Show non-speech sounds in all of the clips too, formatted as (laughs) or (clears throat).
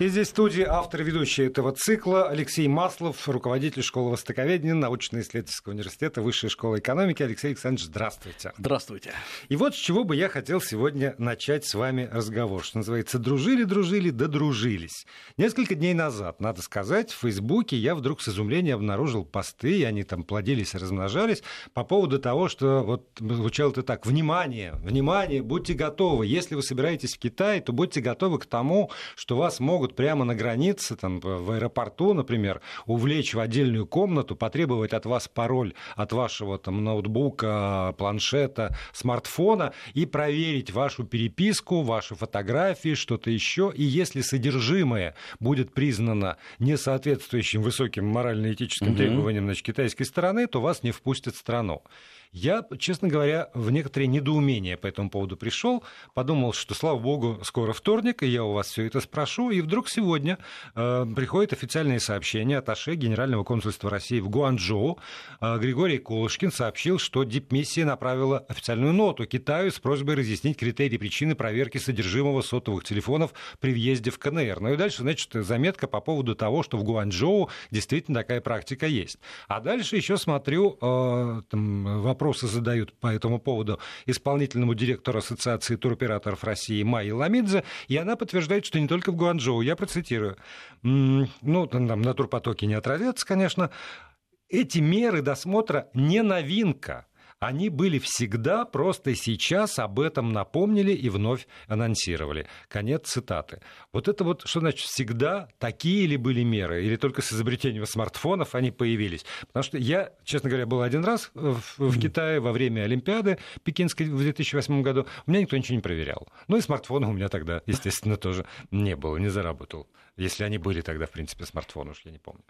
И здесь в студии автор и ведущий этого цикла Алексей Маслов, руководитель школы востоковедения научно-исследовательского университета Высшей школы экономики. Алексей Александрович, здравствуйте. Здравствуйте. И вот с чего бы я хотел сегодня начать с вами разговор, что называется «дружили-дружили, да дружились». Несколько дней назад, надо сказать, в Фейсбуке я вдруг с изумлением обнаружил посты, и они там плодились и размножались, по поводу того, что вот звучало это так, внимание, внимание, будьте готовы, если вы собираетесь в Китай, то будьте готовы к тому, что вас могут могут прямо на границе, там, в аэропорту, например, увлечь в отдельную комнату, потребовать от вас пароль от вашего там, ноутбука, планшета, смартфона и проверить вашу переписку, ваши фотографии, что-то еще. И если содержимое будет признано несоответствующим высоким морально-этическим угу. требованиям значит, китайской стороны, то вас не впустят в страну. Я, честно говоря, в некоторое недоумение по этому поводу пришел, подумал, что, слава богу, скоро вторник, и я у вас все это спрошу, и вдруг сегодня э, приходит официальное сообщение от Аше Генерального консульства России в Гуанчжоу. Э, Григорий Колышкин сообщил, что дипмиссия направила официальную ноту Китаю с просьбой разъяснить критерии причины проверки содержимого сотовых телефонов при въезде в КНР. Ну и дальше, значит, заметка по поводу того, что в Гуанчжоу действительно такая практика есть. А дальше еще смотрю э, там, вопрос вопросы задают по этому поводу исполнительному директору Ассоциации туроператоров России Майи Ламидзе, и она подтверждает, что не только в Гуанчжоу, я процитирую, ну, там на турпотоке не отразится, конечно, эти меры досмотра не новинка – они были всегда, просто сейчас об этом напомнили и вновь анонсировали. Конец цитаты. Вот это вот, что значит всегда, такие ли были меры, или только с изобретением смартфонов они появились? Потому что я, честно говоря, был один раз в, в Китае во время Олимпиады Пекинской в 2008 году, у меня никто ничего не проверял. Ну и смартфона у меня тогда, естественно, тоже не было, не заработал. Если они были тогда, в принципе, смартфоны, уж я не помню.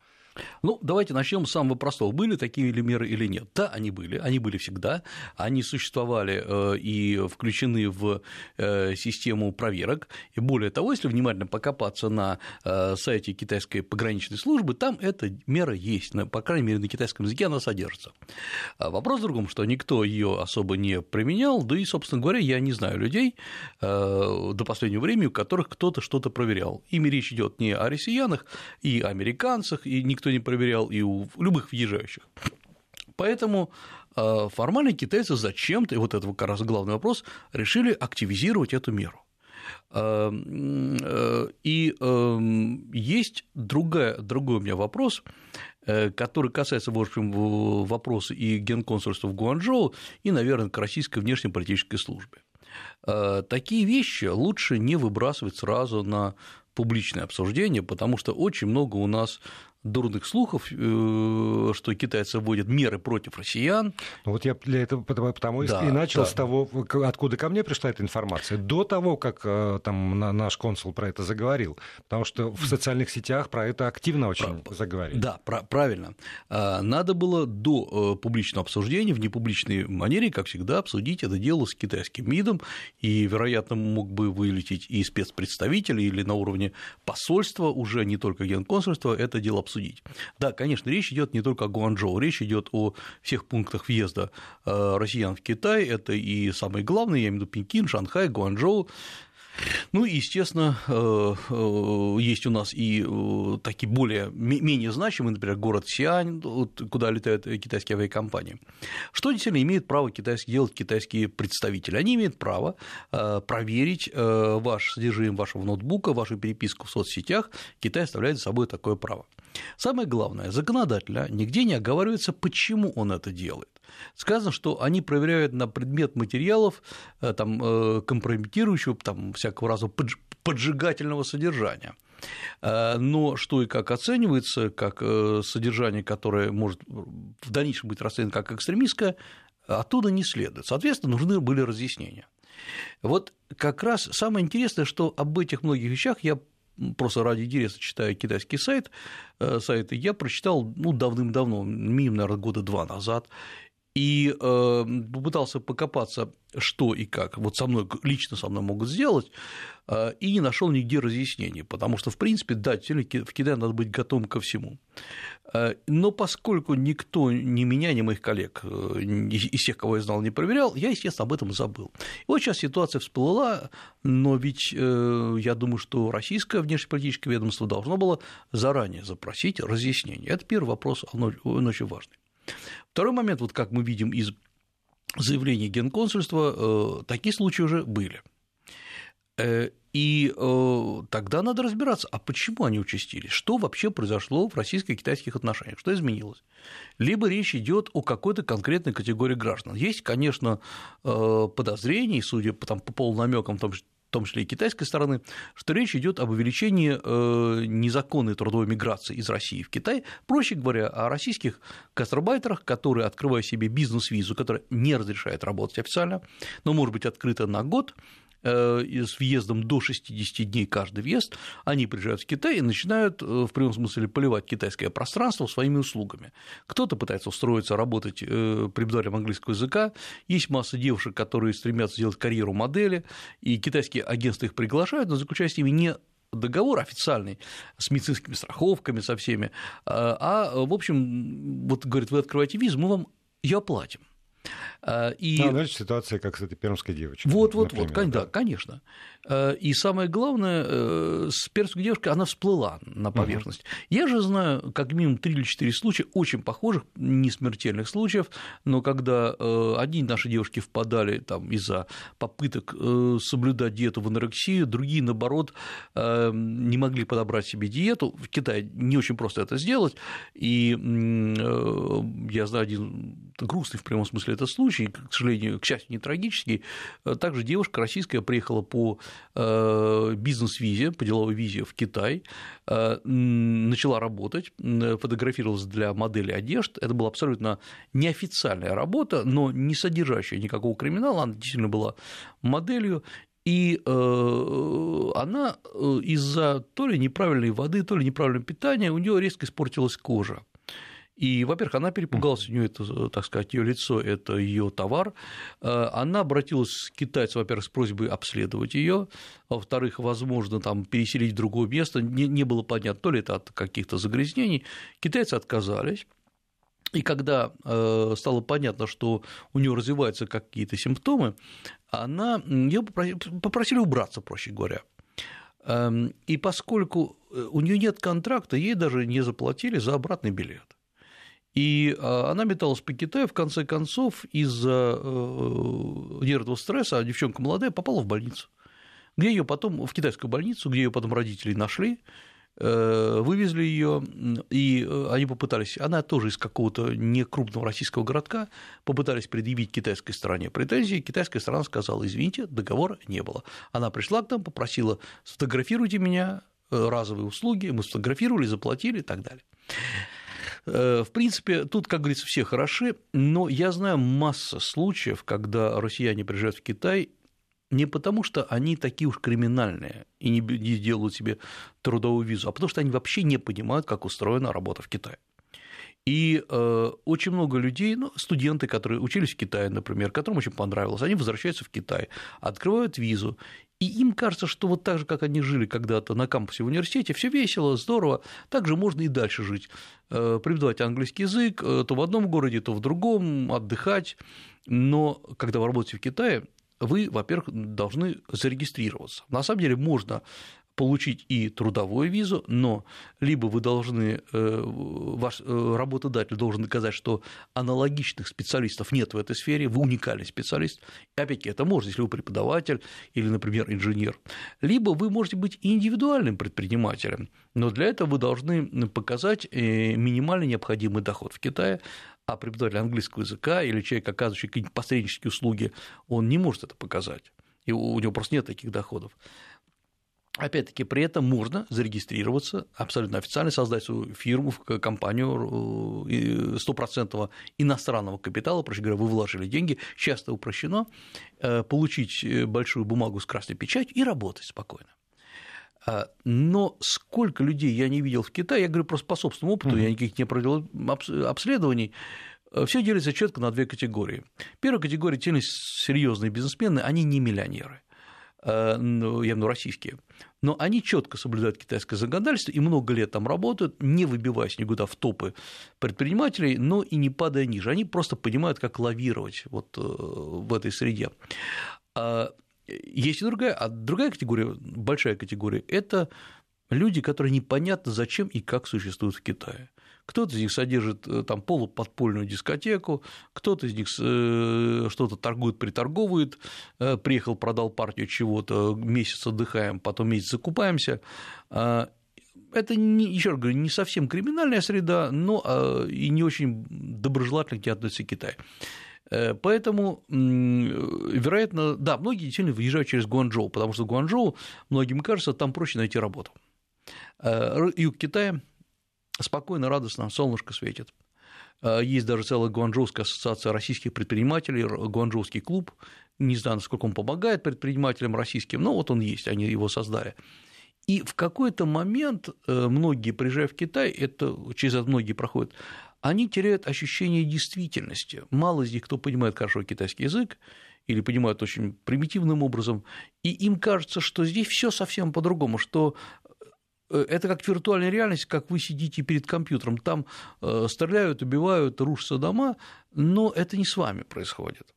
Ну, давайте начнем с самого простого. Были такие ли меры или нет? Да, они были, они были всегда, они существовали э, и включены в э, систему проверок. И более того, если внимательно покопаться на э, сайте китайской пограничной службы, там эта мера есть, по крайней мере, на китайском языке она содержится. А вопрос в другом, что никто ее особо не применял, да и, собственно говоря, я не знаю людей до последнего времени, у которых кто-то что-то проверял. Ими речь идет не о россиянах и американцах, и никто никто не проверял и у любых въезжающих. Поэтому э, формально китайцы зачем-то, и вот это как раз главный вопрос, решили активизировать эту меру. Э, э, и есть другая, другой у меня вопрос, который касается, в общем, вопроса и генконсульства в Гуанчжоу, и, наверное, к российской внешнеполитической службе. Такие вещи лучше не выбрасывать сразу на публичное обсуждение, потому что очень много у нас дурных слухов, э, что китайцы вводят меры против россиян. Вот я для этого потому да, и начал да. с того, откуда ко мне пришла эта информация, до того, как э, там наш консул про это заговорил, потому что в социальных сетях про это активно очень про... заговорили. Да, про... правильно. А, надо было до э, публичного обсуждения в непубличной манере, как всегда, обсудить это дело с китайским МИДом, и, вероятно, мог бы вылететь и спецпредставитель, или на уровне посольства, уже не только генконсульства, это дело обсудить обсудить. Да, конечно, речь идет не только о Гуанчжоу, речь идет о всех пунктах въезда э, россиян в Китай. Это и самые главные, я имею в виду Пекин, Шанхай, Гуанчжоу, ну и, естественно, э, э, есть у нас и такие более, менее значимые, например, город Сиань, куда летают китайские авиакомпании. Что действительно имеют право китайские, делать китайские представители? Они имеют право проверить ваше содержимое вашего ноутбука, вашу переписку в соцсетях. Китай оставляет за собой такое право. Самое главное, законодателя нигде не оговаривается, почему он это делает. Сказано, что они проверяют на предмет материалов э, там, э, компрометирующего, там, всякого раза поджигательного содержания. Э, но что и как оценивается, как содержание, которое может в дальнейшем быть расценено как экстремистское, оттуда не следует. Соответственно, нужны были разъяснения. Вот как раз самое интересное, что об этих многих вещах я просто ради интереса читаю китайский сайт, э, сайт, я прочитал ну, давным-давно, минимум, наверное, года два назад, и э, попытался покопаться, что и как вот со мной, лично со мной могут сделать, э, и не нашел нигде разъяснений, потому что, в принципе, да, в Китае надо быть готовым ко всему. Э, но поскольку никто, ни меня, ни моих коллег, э, из тех, кого я знал, не проверял, я, естественно, об этом забыл. И вот сейчас ситуация всплыла, но ведь э, я думаю, что российское внешнеполитическое ведомство должно было заранее запросить разъяснение. Это первый вопрос, он очень важный. Второй момент, вот как мы видим из заявлений Генконсульства, э, такие случаи уже были. Э, и э, тогда надо разбираться, а почему они участились, что вообще произошло в российско-китайских отношениях, что изменилось. Либо речь идет о какой-то конкретной категории граждан. Есть, конечно, подозрения, судя по, там, по полунамекам, в том, том числе и китайской стороны, что речь идет об увеличении э, незаконной трудовой миграции из России в Китай, проще говоря, о российских гастробайтерах, которые, открывая себе бизнес-визу, которая не разрешает работать официально, но может быть открыта на год, с въездом до 60 дней каждый въезд, они приезжают в Китай и начинают э, в прямом смысле поливать китайское пространство своими услугами. Кто-то пытается устроиться, работать э, преподавателем английского языка, есть масса девушек, которые стремятся сделать карьеру модели, и китайские агентства их приглашают, но заключая с ними не договор официальный с медицинскими страховками, со всеми, а, в общем, вот говорит, вы открываете визу, мы вам ее оплатим. А, и... Ну, значит, ситуация как с этой пермской девочкой. Вот, вот, например, вот, да, да, конечно. Э, и самое главное, э, с пермской девушкой она всплыла на поверхность. Угу. Я же знаю как минимум три или четыре случая, очень похожих, не смертельных случаев, но когда э, одни наши девушки впадали там из-за попыток соблюдать диету в анорексию, другие, наоборот, не могли подобрать себе диету. В Китае не очень просто это сделать, и я знаю один грустный в прямом смысле это случай, к сожалению, к счастью, не трагический. Также девушка российская приехала по бизнес-визе, по деловой визе в Китай, э, начала работать, фотографировалась для модели одежд. Это была абсолютно неофициальная работа, но не содержащая никакого криминала, она действительно была моделью, и э, она из-за то ли неправильной воды, то ли неправильного питания у нее резко испортилась кожа. И, во-первых, она перепугалась, у нее это, так сказать, ее лицо это ее товар. Э, она обратилась к китайцам, во-первых, с просьбой обследовать ее, во-вторых, возможно, там переселить в другое место. Не, не было понятно, то ли это от каких-то загрязнений. Китайцы отказались. И когда э, стало понятно, что у нее развиваются какие-то симптомы, она ее попросили убраться, проще говоря. Эм, и поскольку э, у нее нет контракта, ей даже не заплатили за обратный билет. И а, она металась по Китаю, в конце концов, из-за э, нервного стресса, а девчонка молодая, попала в больницу, где ее потом, в китайскую больницу, где ее потом родители нашли, э, вывезли ее, и э, они попытались, она тоже из какого-то некрупного российского городка, попытались предъявить китайской стороне претензии, китайская сторона сказала, извините, договора не было. Она пришла к нам, попросила, сфотографируйте меня, разовые услуги, мы сфотографировали, заплатили и так далее. Э, в принципе, тут, как говорится, все хороши, но я знаю масса случаев, когда россияне приезжают в Китай не потому, что они такие уж криминальные и не делают себе трудовую визу, а потому что они вообще не понимают, как устроена работа в Китае. И э, очень много людей, ну, студенты, которые учились в Китае, например, которым очень понравилось, они возвращаются в Китай, открывают визу, и им кажется, что вот так же, как они жили когда-то на кампусе в университете, все весело, здорово, так же можно и дальше жить, э, преподавать английский язык, э, то в одном городе, то в другом, отдыхать. Но когда вы работаете в Китае, вы, во-первых, должны зарегистрироваться. На самом деле можно получить и трудовую визу, но либо вы должны, э, ваш э, работодатель должен доказать, что аналогичных специалистов нет в этой сфере, вы уникальный специалист, и опять-таки это можно, если вы преподаватель или, например, инженер, либо вы можете быть индивидуальным предпринимателем, но для этого вы должны показать э, минимально необходимый доход в Китае, а преподаватель английского языка или человек, оказывающий какие-нибудь посреднические услуги, он не может это показать, и у него просто нет таких доходов. Опять-таки, при этом можно зарегистрироваться абсолютно официально, создать свою фирму, компанию э, стопроцентного иностранного капитала, проще говоря, вы вложили деньги, сейчас это упрощено, э, получить э, большую бумагу с красной печатью и работать спокойно. А, но сколько людей я не видел в Китае, я говорю просто по собственному опыту, mm-hmm. я никаких не провел обследований, все делится четко на две категории. Первая категория – те серьезные бизнесмены, они не миллионеры я имею в виду российские, но они четко соблюдают китайское законодательство и много лет там работают, не выбиваясь никуда в топы предпринимателей, но и не падая ниже. Они просто понимают, как лавировать вот в этой среде. А, есть и другая, а другая категория, большая категория, это люди, которые непонятно зачем и как существуют в Китае. Кто-то из них содержит э, там полуподпольную дискотеку, кто-то из них э, что-то торгует, приторговывает, э, приехал, продал партию чего-то, месяц отдыхаем, потом месяц закупаемся. А, это, еще раз говорю, не совсем криминальная среда, но а, и не очень доброжелательно к ней относится Китай. Поэтому, вероятно, да, многие действительно выезжают через Гуанчжоу, потому что Гуанчжоу, многим кажется, там проще найти работу. Юг Китая спокойно, радостно, солнышко светит. А, есть даже целая Гуанчжоуская ассоциация российских предпринимателей, Гуанчжоуский клуб. Не знаю, насколько он помогает предпринимателям российским, но вот он есть, они его создали. И в какой-то момент э, многие, приезжая в Китай, это через это многие проходят, они теряют ощущение действительности. Мало из них кто понимает хорошо китайский язык или понимают очень примитивным образом, и им кажется, что здесь все совсем по-другому, что Э, это как виртуальная реальность, как вы сидите перед компьютером, там э, стреляют, убивают, рушатся дома, но это не с вами происходит.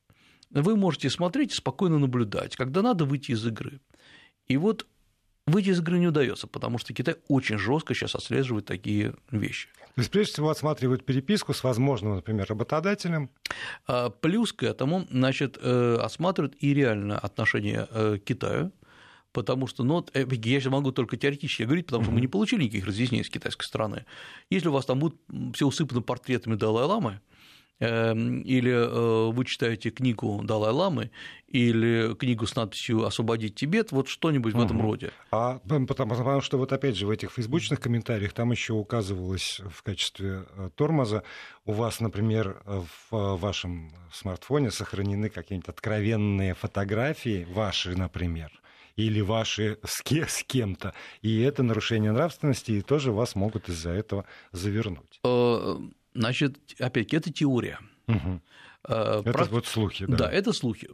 Вы можете смотреть и спокойно наблюдать, когда надо выйти из игры. И вот выйти из игры не удается, потому что Китай очень жестко сейчас отслеживает такие вещи. То есть, прежде всего, отсматривают переписку с возможным, например, работодателем. А, плюс к этому, значит, э, осматривают и реальное отношение к Китаю потому что, ну, э, я сейчас могу только теоретически говорить, потому что мы не получили никаких разъяснений с китайской стороны. Если у вас там будут все усыпаны портретами Далай-Ламы, эм, или э, вы читаете книгу Далай-Ламы, или книгу с надписью «Освободить Тибет», вот что-нибудь угу. в этом роде. А потому, потому что вот опять же в этих фейсбучных комментариях там еще указывалось в качестве э, тормоза, у вас, например, в вашем смартфоне сохранены какие-нибудь откровенные фотографии, ваши, например, или ваши (laughs) с, с кем-то. И это нарушение нравственности, и тоже вас могут из-за этого завернуть. Э, значит, опять-таки, это теория. Угу. Это Про... вот слухи, да. Да, это слухи.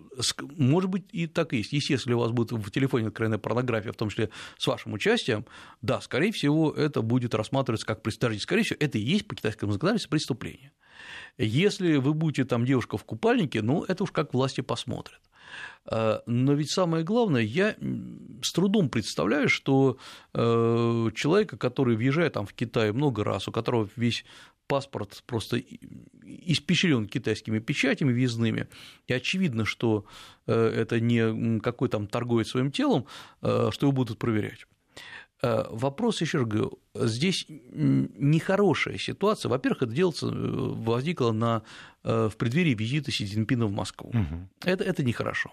Может быть, и так и есть. Если у вас будет в телефоне откровенная порнография, в том числе с вашим участием, да, скорее всего, это будет рассматриваться как преступление. Скорее всего, это и есть по китайскому законодательству преступление. Если вы будете там девушка в купальнике, ну, это уж как власти посмотрят. А, но ведь самое главное, я с трудом представляю, что э, человека, который въезжает там в Китай много раз, у которого весь паспорт просто испещрен китайскими печатями въездными, и очевидно, что э, это не какой там торговец своим телом, э, что его будут проверять. Вопрос, еще раз говорю, здесь нехорошая ситуация. Во-первых, это делается, возникло на, в преддверии визита Си Цзиньпина в Москву. Угу. Это, это нехорошо.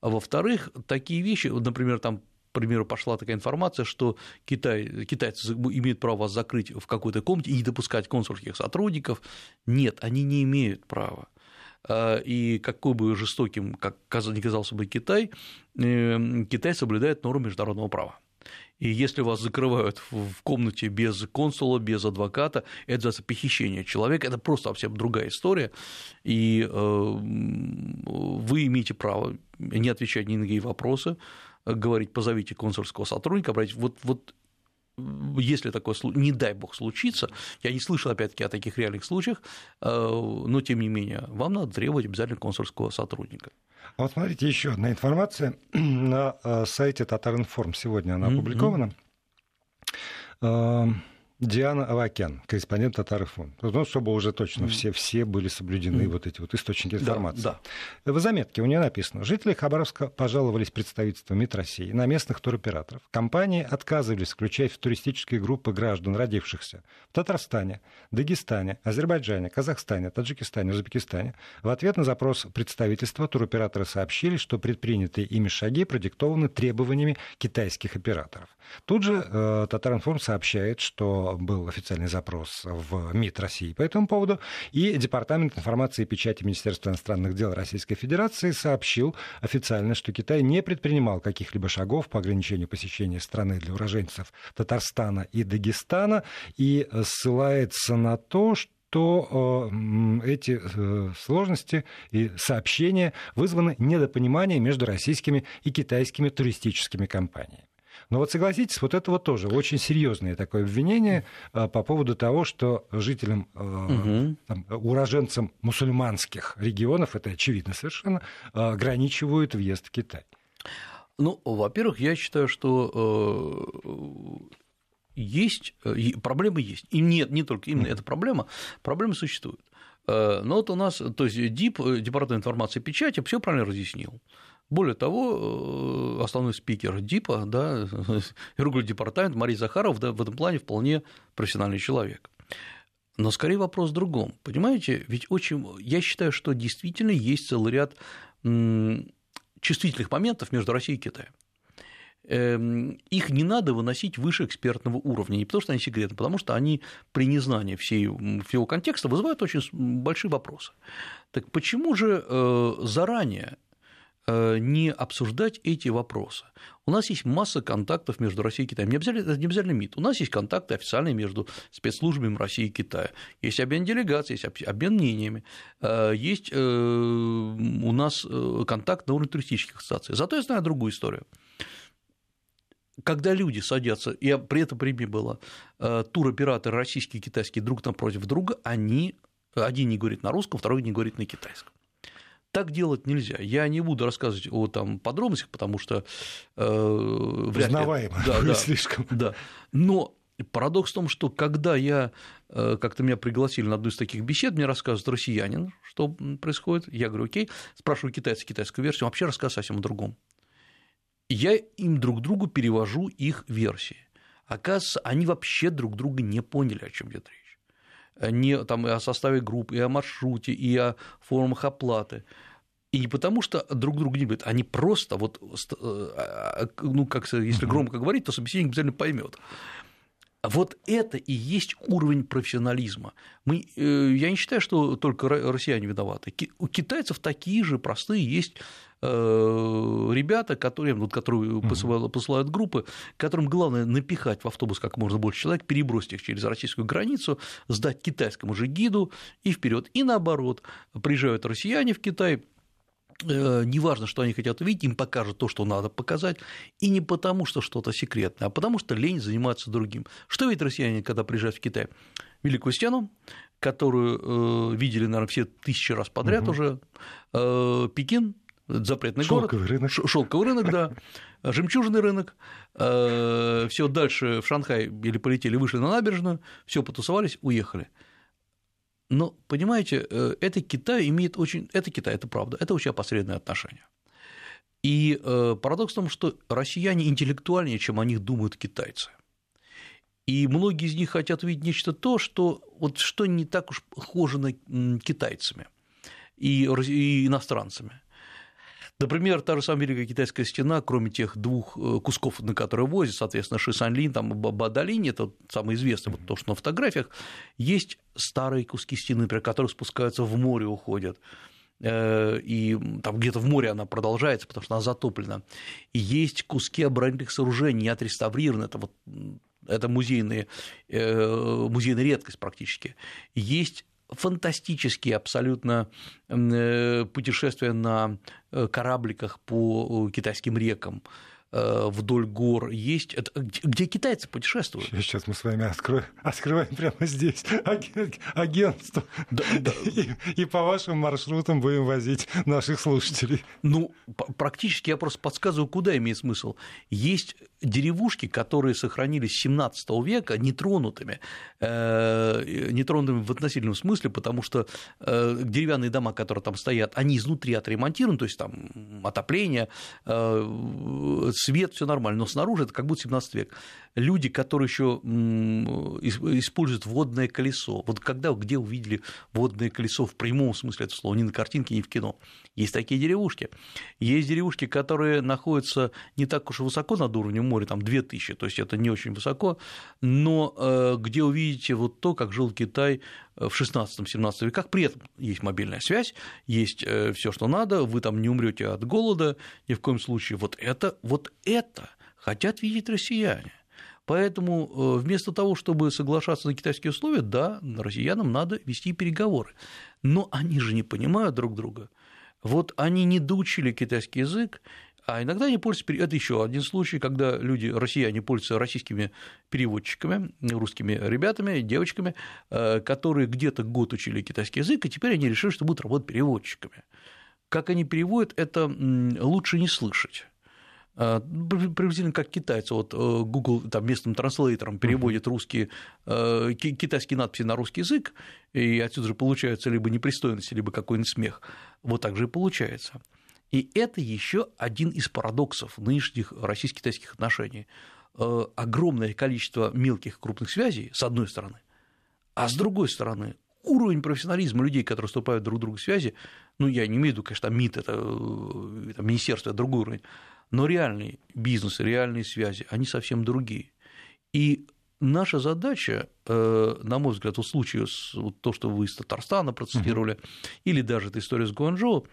А во-вторых, такие вещи, например, там к примеру, пошла такая информация, что Китай, китайцы имеют право вас закрыть в какой-то комнате и не допускать консульских сотрудников. Нет, они не имеют права. И какой бы жестоким, как ни казался бы Китай, э, Китай соблюдает нормы международного права. И если вас закрывают в комнате без консула, без адвоката, это за похищение человека, это просто совсем другая история. И э, вы имеете право не отвечать ни на какие вопросы, говорить, позовите консульского сотрудника, брать, вот, вот если такое, не дай бог, случится, я не слышал, опять-таки, о таких реальных случаях, э, но, тем не менее, вам надо требовать обязательно консульского сотрудника. А вот смотрите, еще одна информация (clears throat) на э, сайте Татаринформ сегодня она опубликована. Mm-hmm. Диана Авакян, корреспондент Татарифон. Ну, чтобы уже точно все, все были соблюдены mm. вот эти вот источники информации. Да, да. В заметке у нее написано, жители Хабаровска пожаловались представительству МИД России на местных туроператоров. Компании отказывались включать в туристические группы граждан, родившихся в Татарстане, Дагестане, Азербайджане, Казахстане, Таджикистане, Узбекистане. В ответ на запрос представительства туроператоры сообщили, что предпринятые ими шаги продиктованы требованиями китайских операторов. Тут же э, Татаринформ сообщает, что был официальный запрос в МИД России по этому поводу, и Департамент информации и печати Министерства иностранных дел Российской Федерации сообщил официально, что Китай не предпринимал каких-либо шагов по ограничению посещения страны для уроженцев Татарстана и Дагестана, и ссылается на то, что что эти сложности и сообщения вызваны недопониманием между российскими и китайскими туристическими компаниями. Но вот согласитесь, вот это вот тоже очень серьезное такое обвинение по поводу того, что жителям, угу. там, уроженцам мусульманских регионов, это очевидно совершенно, ограничивают въезд в Китай. Ну, во-первых, я считаю, что есть, э, проблемы есть. И нет, не только именно эта проблема, проблемы существуют. Э, но вот у нас, то есть ДИП, э, Департамент информации и печати, все правильно разъяснил. Более того, основной спикер ДИПа, да, (laughs) департамент Мария Захаров да, в этом плане вполне профессиональный человек. Но скорее вопрос в другом. Понимаете, ведь очень. Я считаю, что действительно есть целый ряд чувствительных моментов между Россией и Китаем. Эм, их не надо выносить выше экспертного уровня, не потому что они секретны, потому что они при незнании всей, всего контекста вызывают очень большие вопросы. Так почему же э, заранее э, не обсуждать эти вопросы. У нас есть масса контактов между Россией и Китаем. Не обязательно, это не обязательно МИД. У нас есть контакты официальные между спецслужбами России и Китая. Есть обмен делегаций, есть обмен мнениями, э, есть у нас контакт на уровне туристических ассоциаций. Зато я знаю другую историю когда люди садятся, и при этом время было, э, туроператоры российские и китайские друг напротив друга, они, один не говорит на русском, второй не говорит на китайском. Так делать нельзя. Я не буду рассказывать о там, подробностях, потому что э, вряд ли... Да, (laughs) да, слишком. Да. Но Парадокс в том, что когда я э, как-то меня пригласили на одну из таких бесед, мне рассказывает россиянин, что происходит. Я говорю, окей, спрашиваю китайца китайскую версию, вообще рассказ совсем о другом я им друг другу перевожу их версии. Оказывается, они вообще друг друга не поняли, о чем идет речь. Не там, и о составе групп, и о маршруте, и о формах оплаты. И не потому, что друг друга не любят, они просто, вот, э, а, ну, как, если громко говорить, то собеседник обязательно поймет. Вот это и есть уровень профессионализма. Мы, э, я не считаю, что только россияне виноваты. У китайцев такие же простые есть э, ребята, которые, вот, которые посылают, посылают группы, которым главное напихать в автобус как можно больше человек, перебросить их через российскую границу, сдать китайскому же гиду и вперед. И наоборот, приезжают россияне в Китай, Э, неважно, что они хотят увидеть, им покажут то, что надо показать, и не потому, что что-то секретное, а потому что лень заниматься другим. Что видят россияне, когда приезжают в Китай? Великую стену, которую э, видели, наверное, все тысячи раз подряд угу. уже, э, Запретный шелковый город, рынок. шелковый рынок, да, (laughs) жемчужный рынок, э, все дальше в Шанхай или полетели, вышли на набережную, все потусовались, уехали. Но, понимаете, э, это Китай имеет очень... Это Китай, это правда, это очень опосредованное отношение. И э, парадокс в том, что россияне интеллектуальнее, чем о них думают китайцы. И многие из них хотят увидеть нечто то, что, вот, что не так уж похоже на китайцами и иностранцами. Например, та же самая Великая Китайская стена, кроме тех двух э, кусков, на которые возят, соответственно, Шисанлин, там Бадалинь, это самое известное, вот то, что на фотографиях, есть старые куски стены, например, которые спускаются в море, уходят э, и там где-то в море она продолжается, потому что она затоплена. И есть куски оборонительных сооружений, не отреставрированы, это вот это музейные, э, музейная редкость практически. Есть фантастические абсолютно э, путешествия на э, корабликах по э, китайским рекам, вдоль гор есть, это, где китайцы путешествуют. Сейчас мы с вами откроем, открываем прямо здесь (laughs) агентство, да, да. И, и по вашим маршрутам будем возить наших слушателей. Ну, практически я просто подсказываю, куда имеет смысл. Есть деревушки, которые сохранились с 17 века нетронутыми, э, нетронутыми в относительном смысле, потому что э, деревянные дома, которые там стоят, они изнутри отремонтированы, то есть там отопление, свет, все нормально, но снаружи это как будто 17 век. Люди, которые еще используют водное колесо, вот когда, где увидели водное колесо в прямом смысле этого слова, не на картинке, не в кино, есть такие деревушки. Есть деревушки, которые находятся не так уж высоко над уровнем моря, там 2000, то есть это не очень высоко, но э, где увидите вот то, как жил Китай в 16-17 веках, при этом есть мобильная связь, есть э, все, что надо, вы там не умрете от голода, ни в коем случае. Вот это, вот это хотят видеть россияне. Поэтому э, вместо того, чтобы соглашаться на китайские условия, да, россиянам надо вести переговоры. Но они же не понимают друг друга. Вот они не доучили китайский язык, а иногда они пользуются, это еще один случай, когда люди, россияне, пользуются российскими переводчиками, русскими ребятами, девочками, э, которые где-то год учили китайский язык, и теперь они решили, что будут работать переводчиками. Как они переводят, это лучше не слышать. А, приблизительно как китайцы, вот э, Google там, местным транслейтером переводит русские, э, китайские надписи на русский язык, и отсюда же получается либо непристойность, либо какой-нибудь смех. Вот так же и получается. И это еще один из парадоксов нынешних российско-китайских отношений. Э, огромное количество мелких крупных связей, с одной стороны, а с другой стороны, уровень профессионализма людей, которые вступают друг к другу в связи, ну, я не имею в виду, конечно, МИД, это, это министерство, это другой уровень, но реальный бизнес, реальные связи, они совсем другие. И наша задача, э, на мой взгляд, в случае с вот то, что вы из Татарстана процитировали, uh-huh. или даже эта история с Гуанчжоу,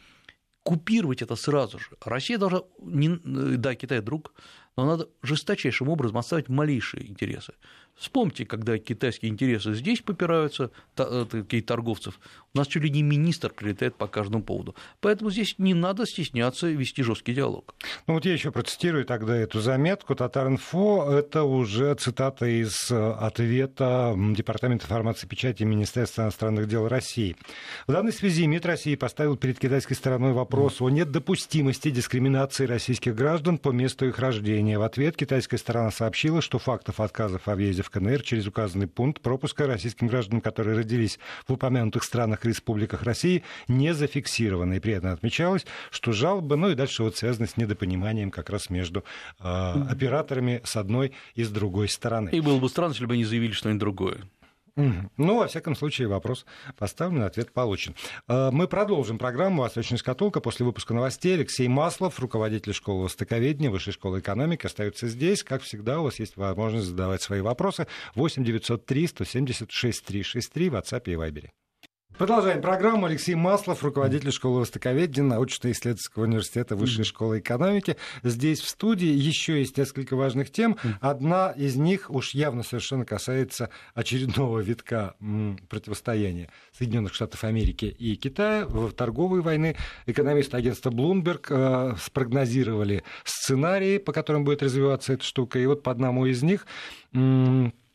купировать это сразу же. Россия должна, не, да, Китай друг, но надо жесточайшим образом оставить малейшие интересы. Вспомните, когда китайские интересы здесь попираются, э, такие торговцев, у нас чуть ли не министр прилетает по каждому поводу. Поэтому здесь не надо стесняться вести жесткий диалог. Ну вот я еще процитирую тогда эту заметку. Татар-инфо – это уже цитата из э, ответа Департамента информации и печати Министерства иностранных дел России. В данной связи МИД России поставил перед китайской стороной вопрос о недопустимости дискриминации российских граждан по месту их рождения. В ответ китайская сторона сообщила, что фактов отказов о въезде в КНР через указанный пункт пропуска российским гражданам, которые родились в упомянутых странах и республиках России, не зафиксировано. И при этом отмечалось, что жалобы, ну и дальше вот связаны с недопониманием как раз между э, операторами с одной и с другой стороны. И было бы странно, если бы они заявили что-нибудь другое. Ну, во всяком случае, вопрос поставлен, ответ получен. Э, мы продолжим программу «Восточная шкатулка» после выпуска новостей. Алексей Маслов, руководитель школы востоковедения, Высшей школы экономики, остается здесь. Как всегда, у вас есть возможность задавать свои вопросы. 8 903 176 363 в WhatsApp и Viber. Продолжаем программу. Алексей Маслов, руководитель школы востоковедения научно-исследовательского университета Высшей школы экономики. Здесь в студии еще есть несколько важных тем. Одна из них уж явно совершенно касается очередного витка противостояния Соединенных Штатов Америки и Китая в торговой войны. Экономисты агентства Bloomberg э, спрогнозировали сценарии, по которым будет развиваться эта штука. И вот по одному из них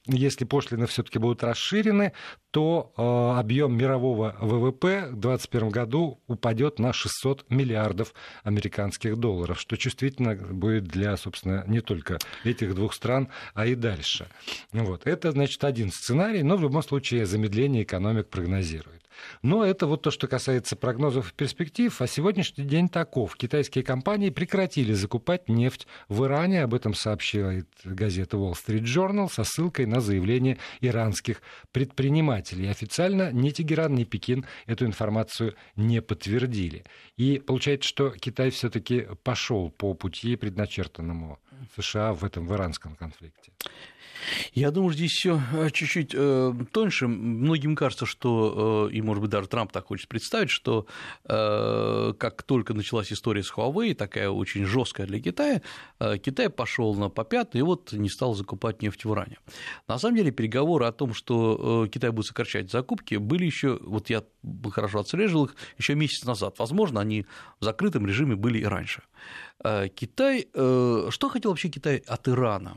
если пошлины все-таки будут расширены, то э, объем мирового ВВП в 2021 году упадет на 600 миллиардов американских долларов, что чувствительно будет для, собственно, не только этих двух стран, а и дальше. Вот. Это, значит, один сценарий, но в любом случае замедление экономик прогнозирует. Но это вот то, что касается прогнозов и перспектив. А сегодняшний день таков. Китайские компании прекратили закупать нефть в Иране. Об этом сообщает газета Wall Street Journal со ссылкой на заявление иранских предпринимателей. Официально ни Тегеран, ни Пекин эту информацию не подтвердили. И получается, что Китай все-таки пошел по пути, предначертанному США в этом в иранском конфликте. Я думаю, здесь все э, чуть-чуть э, тоньше. Многим кажется, что, э, и, может быть, даже Трамп так хочет представить, что как только началась история с Huawei, такая очень жесткая для Китая, Китай пошел на попят и вот не стал закупать нефть в Иране. На самом деле переговоры о том, что Китай будет сокращать закупки, были еще, вот я хорошо отслеживал их, еще месяц назад. Возможно, они в закрытом режиме были и раньше. Китай, что хотел вообще Китай от Ирана?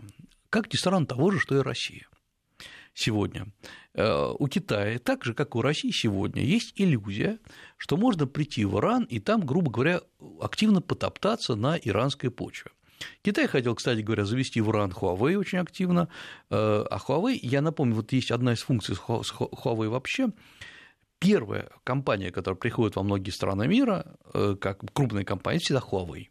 Как странно, того же, что и Россия сегодня. Э, у Китая, так же, как у России сегодня, есть иллюзия, что можно прийти в Иран и там, грубо говоря, активно потоптаться на иранской почве. Китай хотел, кстати говоря, завести в Иран Huawei очень активно, э, а Huawei, я напомню, вот есть одна из функций Huawei вообще, первая компания, которая приходит во многие страны мира, э, как крупная компания, всегда Huawei.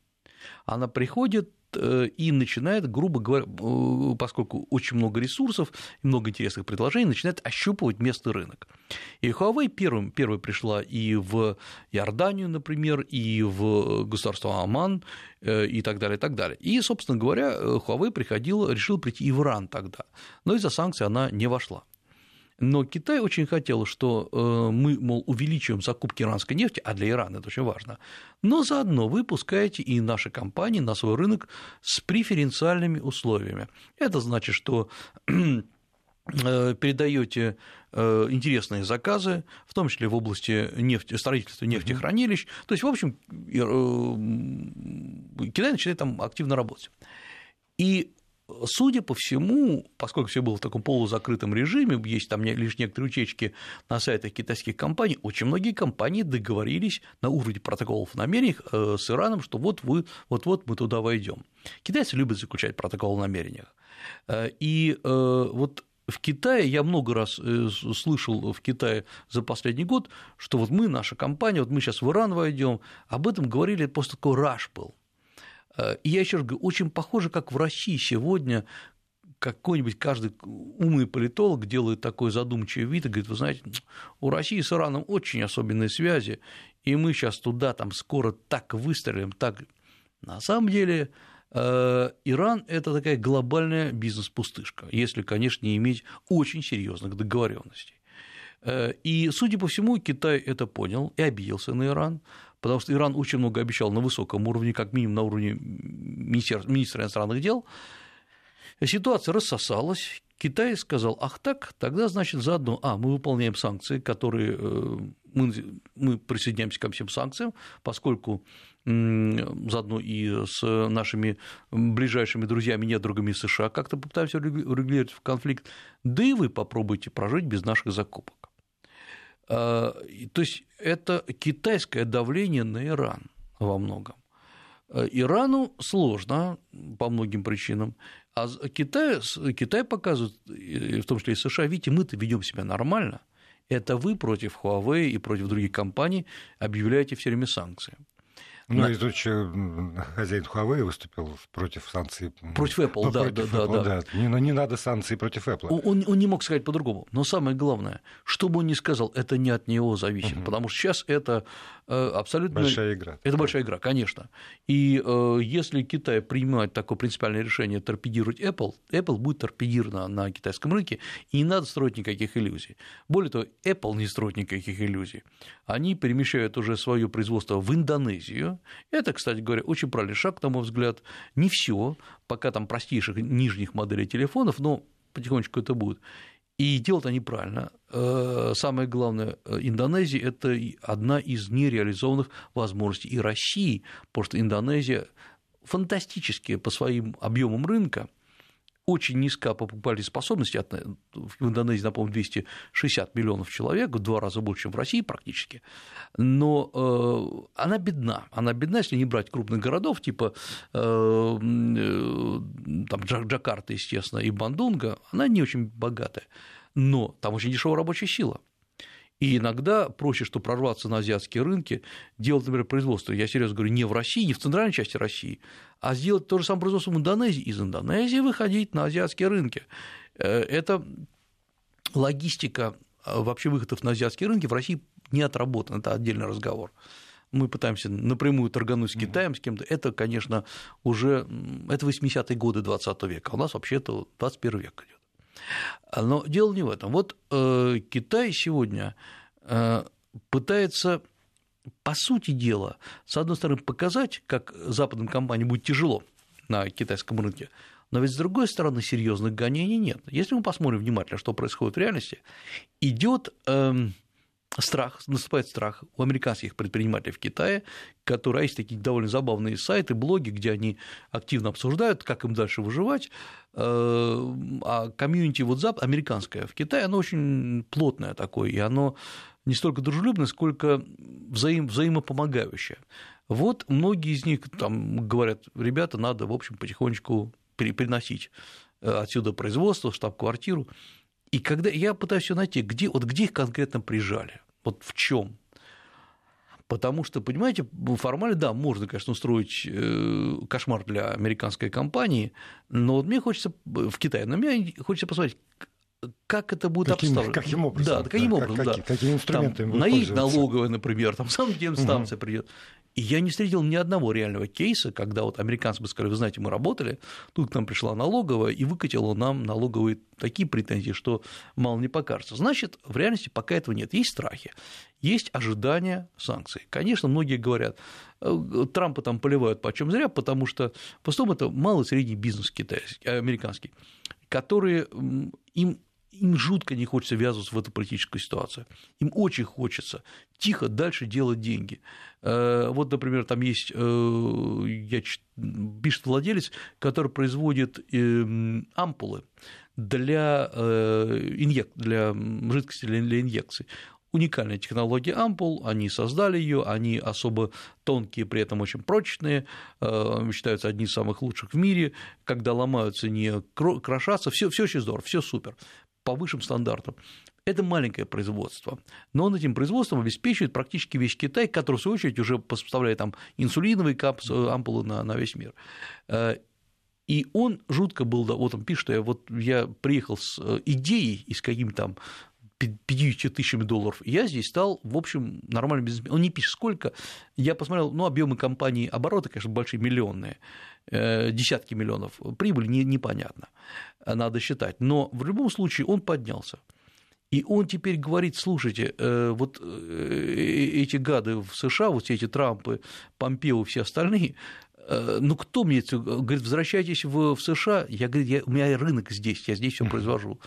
Она приходит и начинает, грубо говоря, э, поскольку очень много ресурсов и много интересных предложений, начинает ощупывать местный рынок. И Huawei первым, первой пришла и в Иорданию, например, и в государство Оман, э, и так далее, и так далее. И, собственно говоря, Huawei приходила, решила прийти и в Иран тогда, но из-за санкций она не вошла. Но Китай очень хотел, что э, мы, мол, увеличиваем закупки иранской нефти, а для Ирана это очень важно, но заодно вы пускаете и наши компании на свой рынок с преференциальными условиями. Это значит, что (clears throat) Э, передаете э, интересные заказы, в том числе в области нефти, строительства нефтехранилищ. То есть, в общем, Китай начинает там активно работать. И Судя по всему, поскольку все было в таком полузакрытом режиме, есть там лишь некоторые утечки на сайтах китайских компаний, очень многие компании договорились на уровне протоколов намерений с Ираном, что вот вы, вот-вот мы туда войдем. Китайцы любят заключать протокол о намерениях. И вот в Китае, я много раз э, слышал в Китае за последний год, что вот мы, наша компания, вот мы сейчас в Иран войдем, об этом говорили, просто такой раш был. Э, и я еще раз говорю, очень похоже, как в России сегодня какой-нибудь каждый умный политолог делает такой задумчивый вид и говорит, вы знаете, у России с Ираном очень особенные связи, и мы сейчас туда там скоро так выстрелим, так... На самом деле Э, Иран – это такая глобальная бизнес-пустышка, если, конечно, не иметь очень серьезных договоренностей. Э, и, судя по всему, Китай это понял и обиделся на Иран, потому что Иран очень много обещал на высоком уровне, как минимум на уровне министра иностранных дел. Ситуация рассосалась, Китай сказал, ах так, тогда, значит, заодно, а, мы выполняем санкции, которые э, мы, мы присоединяемся ко всем санкциям, поскольку заодно и с нашими ближайшими друзьями, недругами США, как-то попытаемся урегулировать конфликт, да и вы попробуйте прожить без наших закупок. А, то есть это китайское давление на Иран во многом. А, Ирану сложно по многим причинам, а Китай, Китай показывает, в том числе и США, видите, мы-то ведем себя нормально, это вы против Huawei и против других компаний объявляете все время санкции. Ну, на... и тут еще хозяин Huawei выступил против санкций. Против Apple, ну, да, против да, Apple, да, да. Не, ну, не надо санкций против Apple. Он, он не мог сказать по-другому. Но самое главное, что бы он ни сказал, это не от него зависит. Угу. Потому что сейчас это абсолютно... Большая игра. Это большая игра, конечно. И э, если Китай принимает такое принципиальное решение торпедировать Apple, Apple будет торпедирована на китайском рынке, и не надо строить никаких иллюзий. Более того, Apple не строит никаких иллюзий. Они перемещают уже свое производство в Индонезию. Это, кстати говоря, очень правильный шаг, на мой взгляд. Не все, пока там простейших нижних моделей телефонов, но потихонечку это будет. И делают они правильно. Э, самое главное, э, Индонезия – это одна из нереализованных возможностей. И России, потому что Индонезия фантастически по своим объемам рынка, очень низка по покупательной способности, в Индонезии, напомню, 260 миллионов человек, в два раза больше, чем в России практически, но э, она бедна, она бедна, если не брать крупных городов, типа э, там, Джакарта, естественно, и Бандунга, она не очень богатая, но там очень дешевая рабочая сила, и иногда проще, что прорваться на азиатские рынки, делать, например, производство, я серьезно говорю, не в России, не в центральной части России, а сделать то же самое производство в Индонезии, из Индонезии выходить на азиатские рынки. Э, это логистика э, вообще выходов на азиатские рынки в России не отработана, это отдельный разговор. Мы пытаемся напрямую торгануть с Китаем, с кем-то. Это, конечно, уже это 80-е годы 20 века. А у нас вообще это 21 век идет. Но дело не в этом. Вот э, Китай сегодня э, пытается, по сути дела, с одной стороны, показать, как западным компаниям будет тяжело на китайском рынке, но ведь с другой стороны серьезных гонений нет. Если мы посмотрим внимательно, что происходит в реальности, идет эм, страх, наступает страх у американских предпринимателей в Китае, которые есть такие довольно забавные сайты, блоги, где они активно обсуждают, как им дальше выживать. Э, а комьюнити WhatsApp американское в Китае, оно очень плотное такое, и оно не столько дружелюбное, сколько взаим, взаимопомогающее. Вот многие из них там говорят, ребята, надо, в общем, потихонечку переносить э, отсюда производство, штаб-квартиру. И когда я пытаюсь все найти, где, вот где их конкретно прижали, вот в чем? Потому что, понимаете, формально, да, можно, конечно, устроить э, кошмар для американской компании, но вот мне хочется в Китае, но мне хочется посмотреть, как это будет каким, обставлено. Каким образом? Да, каким образом, как, да. Какие, какие инструменты там, наедет налоговая, например, там сам Демстанция угу. придет. И я не встретил ни одного реального кейса, когда вот американцы бы сказали, вы знаете, мы работали, тут к нам пришла налоговая и выкатила нам налоговые такие претензии, что мало не покажется. Значит, в реальности пока этого нет. Есть страхи, есть ожидания санкций. Конечно, многие говорят, э, Трампа там поливают почем зря, потому что в основном это малый и средний бизнес китайский, американский, которые им им жутко не хочется ввязываться в эту политическую ситуацию. Им очень хочется тихо дальше делать деньги. Э, вот, например, там есть, э, я, пишет владелец, который производит эм, ампулы для, э, инъек... для жидкости для инъекций уникальная технология ампул, они создали ее, они особо тонкие, при этом очень прочные, считаются одни из самых лучших в мире, когда ломаются, не крошатся, все, все очень здорово, все супер по высшим стандартам. Это маленькое производство, но он этим производством обеспечивает практически весь Китай, который, в свою очередь, уже поставляет там инсулиновые капсулы, ампулы на, на весь мир. Э, и он жутко был, вот он пишет, что я, вот я приехал с э, идеей и с какими-то там 50 тысячами долларов, я здесь стал, в общем, нормальным бизнесменом. Он не пишет, сколько. Я посмотрел, ну, объемы компании обороты, конечно, большие, миллионные, э, десятки миллионов. Прибыль не, непонятно, надо считать. Но в любом случае он поднялся. И он теперь говорит, слушайте, э, вот э, эти гады в США, вот все эти Трампы, Помпео, все остальные, ну кто мне это говорит, возвращайтесь в, в США, я говорю, я, у меня рынок здесь, я здесь все произвожу.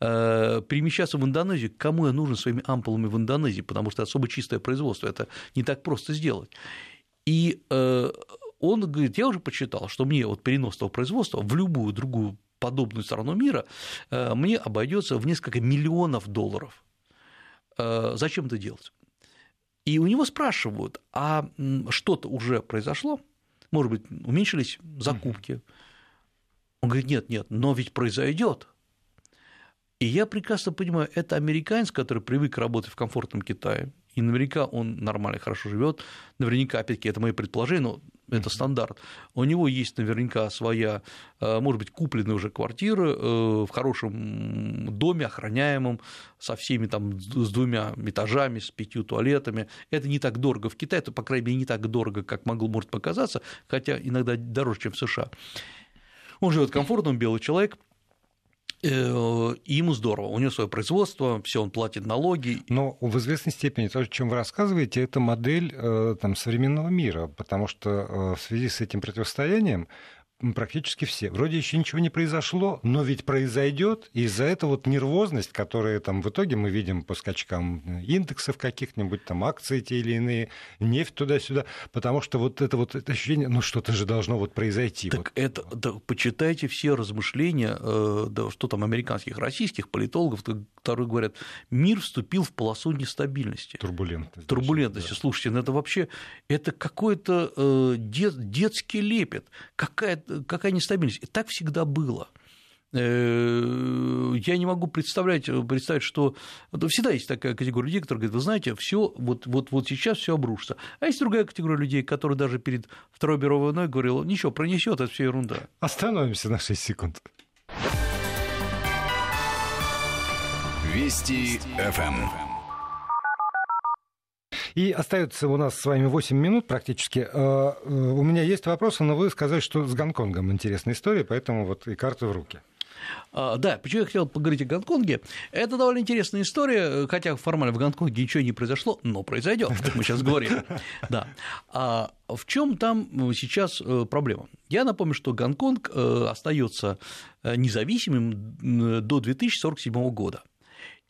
Э, перемещаться в Индонезию, кому я нужен своими ампулами в Индонезии, потому что особо чистое производство, это не так просто сделать. И э, он говорит, я уже почитал, что мне вот перенос этого производства в любую другую подобную страну мира э, мне обойдется в несколько миллионов долларов. Зачем это делать? И у него спрашивают, а что-то уже произошло? Может быть, уменьшились закупки? Он говорит, нет, нет, но ведь произойдет. И я прекрасно понимаю, это американец, который привык работать в комфортном Китае, и наверняка он нормально, хорошо живет. Наверняка, опять-таки, это мои предположения, но это стандарт. У него есть наверняка своя, э, может быть, купленная уже квартира э, в хорошем доме, охраняемом, со всеми там, с двумя этажами, с пятью туалетами. Это не так дорого в Китае, это, по крайней мере, не так дорого, как могло, может показаться, хотя иногда дороже, чем в США. Он живет комфортно, он белый человек, ему здорово, у него свое производство, все, он платит налоги. Но в известной степени то, о чем вы рассказываете, это модель э, там, современного мира, потому что э, в связи с этим противостоянием практически все. Вроде еще ничего не произошло, но ведь произойдет, и из-за этого вот нервозность, которая там в итоге мы видим по скачкам индексов каких-нибудь, там акции те или иные, нефть туда-сюда, потому что вот это вот это ощущение, ну что-то же должно вот произойти. Так вот. это, да, почитайте все размышления, э, да, что там американских, российских политологов, которые говорят, мир вступил в полосу нестабильности. Турбулентности. Турбулентности. Да. Слушайте, ну это вообще, это какой-то э, дет, детский лепет, какая какая нестабильность. И так всегда было. Э, я не могу представлять, представить, что всегда есть такая категория людей, которые говорят, вы знаете, все вот, вот, вот сейчас все обрушится. А есть другая категория людей, которые даже перед Второй мировой войной говорила, ничего, пронесет, это все ерунда. Остановимся на 6 секунд. Вести ФМ. И остается у нас с вами 8 минут практически. Э, э, у меня есть вопросы, но вы сказали, что с Гонконгом интересная история, поэтому вот и карты в руки. А, да, почему я хотел поговорить о Гонконге? Это довольно интересная история, хотя формально в Гонконге ничего не произошло, но произойдет, как мы сейчас говорим. (laughs) Да. А в чем там сейчас э, проблема? Я напомню, что Гонконг остается независимым до 2047 года.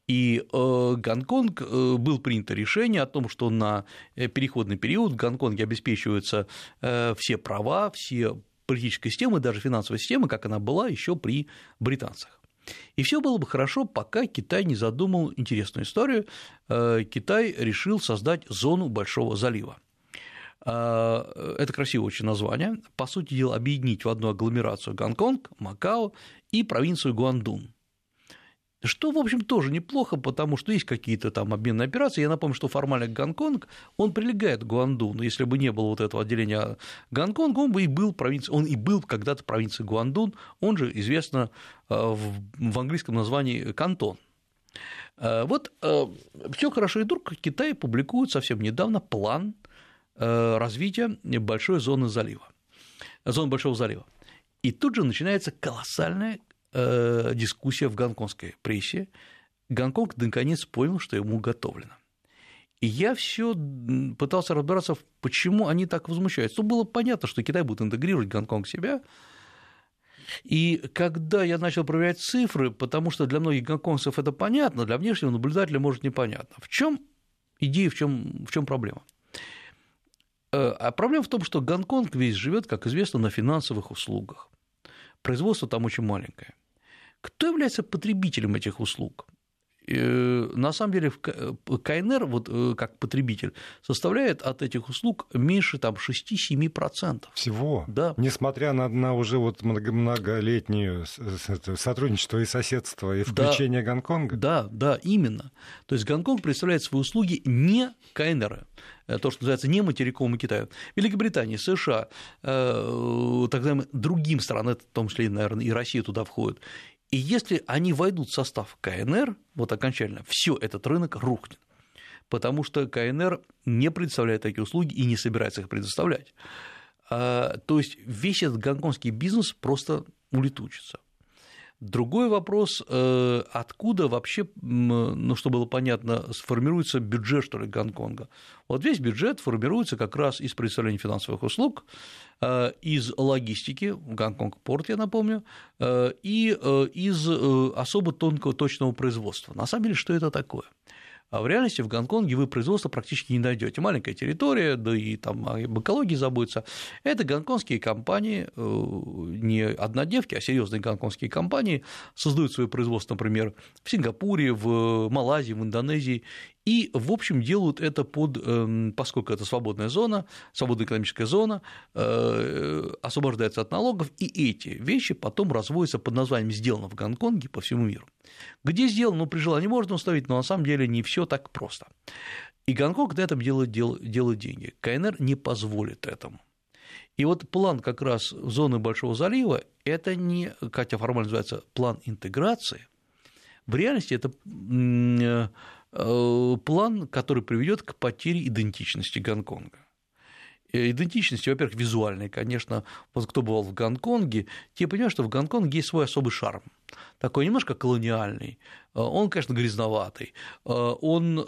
И э, Гонконг э, был принято решение о том, что на э, переходный период в Гонконге обеспечиваются все права, все политической системы, даже финансовой системы, как она была еще при британцах. И все было бы хорошо, пока Китай не задумал интересную историю. Китай решил создать зону Большого залива. Это красивое очень название. По сути дела, объединить в одну агломерацию Гонконг, Макао и провинцию Гуандун. Что, в общем, тоже неплохо, потому что есть какие-то там обменные операции. Я напомню, что формально Гонконг, он прилегает к Гуандуну. Если бы не было вот этого отделения Гонконга, он бы и был провинцией, он и был когда-то провинцией Гуандун, он же известно э, в английском названии Кантон. Э, вот э, все хорошо и дурно, Китай публикует совсем недавно план развития большой зоны залива, зоны Большого залива. И тут же начинается колоссальная дискуссия в гонконгской прессе. Гонконг наконец понял, что ему готовлено. И я все пытался разбираться, почему они так возмущаются. Ну, было понятно, что Китай будет интегрировать Гонконг в себя. И когда я начал проверять цифры, потому что для многих гонконгцев это понятно, для внешнего наблюдателя может непонятно. В чем идея, в чем, в чем проблема? Э, а проблема в том, что Гонконг весь живет, как известно, на финансовых услугах. Производство там очень маленькое. Кто является потребителем этих услуг? Э, на самом деле э, КНР, вот э, как потребитель, составляет от этих услуг меньше там, 6-7%. Всего? Да. Несмотря на, на уже вот многолетнее сотрудничество и соседство, и включение да, Гонконга? Да, да, именно. То есть Гонконг представляет свои услуги не КНР, то, что называется не материковому Китаю. Великобритания, США, так называемым другим странам, в том числе, наверное, и Россия туда входит, и если они войдут в состав КНР, вот окончательно, все этот рынок рухнет, потому что КНР не предоставляет такие услуги и не собирается их предоставлять. А, то есть весь этот гонконгский бизнес просто улетучится. Другой вопрос, э, откуда вообще, ну, чтобы было понятно, сформируется бюджет, что ли, Гонконга. Вот весь бюджет формируется как раз из представления финансовых услуг, э, из логистики, Гонконг-порт, я напомню, э, и из особо тонкого точного производства. На самом деле, что это такое? А в реальности в Гонконге вы производство практически не найдете. Маленькая территория, да и там об экологии забудется. Это гонконгские компании, э, не однодевки, а серьезные гонконгские компании создают свое производство, например, в Сингапуре, в Малайзии, в Индонезии, и, в общем, делают это под, эм, поскольку это свободная зона, свободная экономическая зона, э, освобождается от налогов, и эти вещи потом разводятся под названием «сделано в Гонконге» по всему миру. Где сделано, ну, при желании можно установить, но на самом деле не все так просто. И Гонконг на этом делает, делает деньги. КНР не позволит этому. И вот план как раз зоны Большого залива – это не, хотя формально называется план интеграции, в реальности это Э, план, который приведет к потере идентичности Гонконга. Э, идентичности, во-первых, визуальной, конечно, вот кто бывал в Гонконге, те понимают, что в Гонконге есть свой особый шарм, такой немножко колониальный, э, он, конечно, грязноватый, он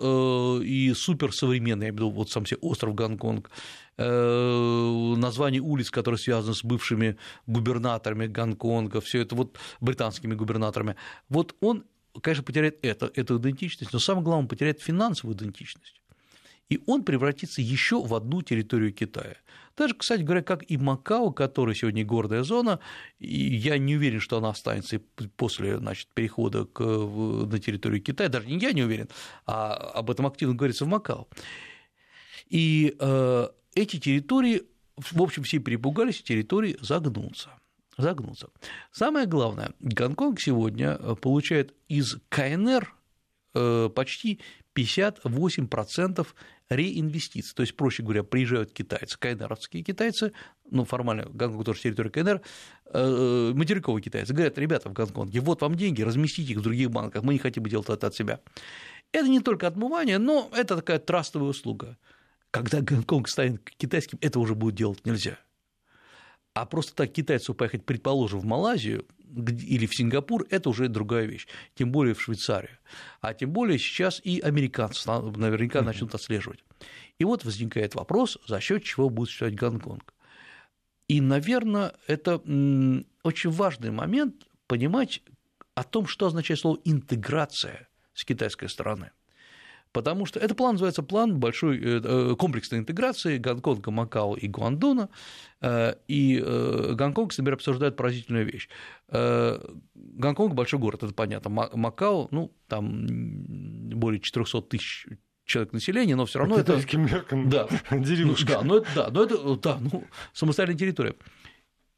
и суперсовременный, я имею в виду вот сам себе остров Гонконг, название улиц, которые связаны с бывшими губернаторами Гонконга, все это вот британскими губернаторами, вот он конечно, потеряет это, эту идентичность, но самое главное, он потеряет финансовую идентичность. И он превратится еще в одну территорию Китая. Даже, кстати говоря, как и Макао, который сегодня гордая зона, и я не уверен, что она останется после значит, перехода к, на территорию Китая, даже не я не уверен, а об этом активно говорится в Макао. И э, эти территории, в общем, все перепугались, территории загнутся загнуться. Самое главное, Гонконг сегодня э, получает из КНР э, почти 58% реинвестиций. То есть, проще говоря, приезжают китайцы, КНРовские китайцы, ну, формально, Гонконг тоже территория КНР, э, материковые китайцы, говорят, ребята в Гонконге, вот вам деньги, разместите их в других банках, мы не хотим делать это от себя. Это не только отмывание, но это такая трастовая услуга. Когда Гонконг станет китайским, это уже будет делать нельзя. А просто так китайцу поехать, предположим, в Малайзию или в Сингапур, это уже другая вещь, тем более в Швейцарию. А тем более сейчас и американцы наверняка начнут отслеживать. И вот возникает вопрос, за счет чего будет существовать Гонконг. И, наверное, это очень важный момент понимать о том, что означает слово интеграция с китайской стороны. Потому что это план называется план большой э, э, комплексной интеграции Гонконга, Макао и Гуандона. Э, и Гонконг, например, обсуждает поразительную вещь. Гонконг – большой город, это понятно. Макао, ну, там более 400 тысяч человек населения, но все равно По это... меркам да. (laughs) деревушка. Да, но это, да, но это да, ну, самостоятельная территория.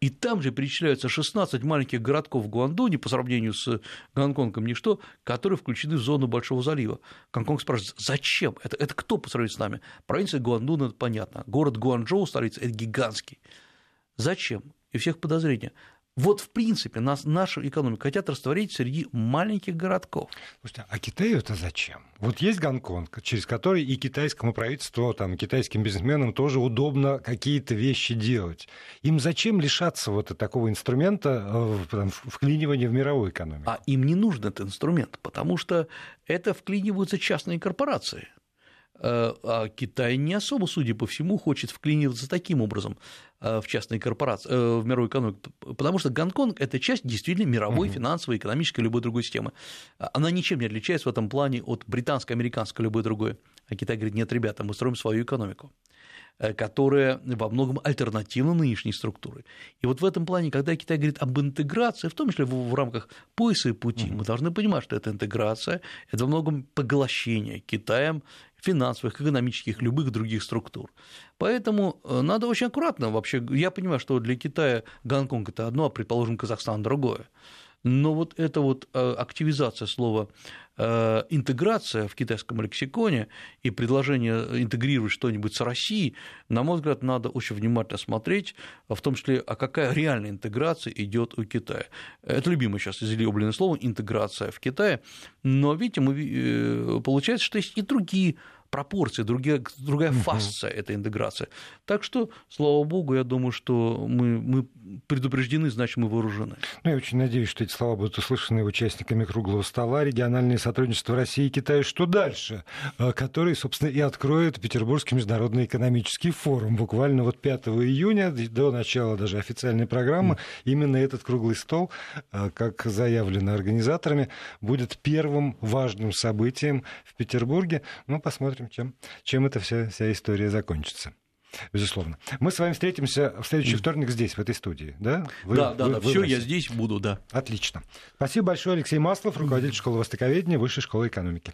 И там же перечисляются 16 маленьких городков в Гуандоне по сравнению с Гонконгом ничто, которые включены в зону Большого залива. Гонконг спрашивает, зачем? Это, это кто по сравнению с нами? Провинция Гуандун – это понятно. Город Гуанчжоу, столица – это гигантский. Зачем? И всех подозрения. Вот, в принципе, нас, нашу экономику хотят растворить среди маленьких городков. Слушайте, а Китаю это зачем? Вот есть Гонконг, через который и китайскому правительству, там, китайским бизнесменам тоже удобно какие-то вещи делать. Им зачем лишаться вот такого инструмента э, там, вклинивания в мировую экономику? А им не нужен этот инструмент, потому что это вклиниваются частные корпорации. Э, а Китай не особо, судя по всему, хочет вклиниваться таким образом э, в частные корпорации, э, в мировую экономику, потому что Гонконг – это часть действительно мировой угу. финансовой, экономической, любой другой системы. Она ничем не отличается в этом плане от британской, американской, любой другой. А Китай говорит, нет, ребята, мы строим свою экономику которая во многом альтернативна нынешней структуре. И вот в этом плане, когда Китай говорит об интеграции, в том числе в, рамках пояса и пути, мы должны понимать, что эта интеграция – это во многом поглощение Китаем финансовых, экономических, любых других структур. Поэтому э, надо очень аккуратно вообще. Я понимаю, что для Китая Гонконг это одно, а, предположим, Казахстан другое. Но вот эта вот э, активизация слова э, интеграция в китайском лексиконе и предложение интегрировать что-нибудь с Россией, на мой взгляд, надо очень внимательно смотреть, в том числе, а какая реальная интеграция идет у Китая. Это любимое сейчас излюбленное слово интеграция в Китае, но видите, мы, э, получается, что есть и другие пропорции, другая, другая угу. фасция этой интеграции. Так что, слава богу, я думаю, что мы, мы предупреждены, значит, мы вооружены. Ну, я очень надеюсь, что эти слова будут услышаны участниками круглого стола, региональное сотрудничество России и Китая, что дальше, э, который, собственно, и откроет Петербургский международный экономический форум. Буквально вот 5 июня, до начала даже официальной программы, mm. именно этот круглый стол, э, как заявлено организаторами, будет первым важным событием в Петербурге. Ну, посмотрим, посмотрим, чем, чем эта вся, вся история закончится. Безусловно. Мы с вами встретимся в следующий вторник здесь, в этой студии, да? Вы, да, да, вы, да. Все, я здесь буду, да. Отлично. Спасибо большое, Алексей Маслов, руководитель школы востоковедения Высшей школы экономики.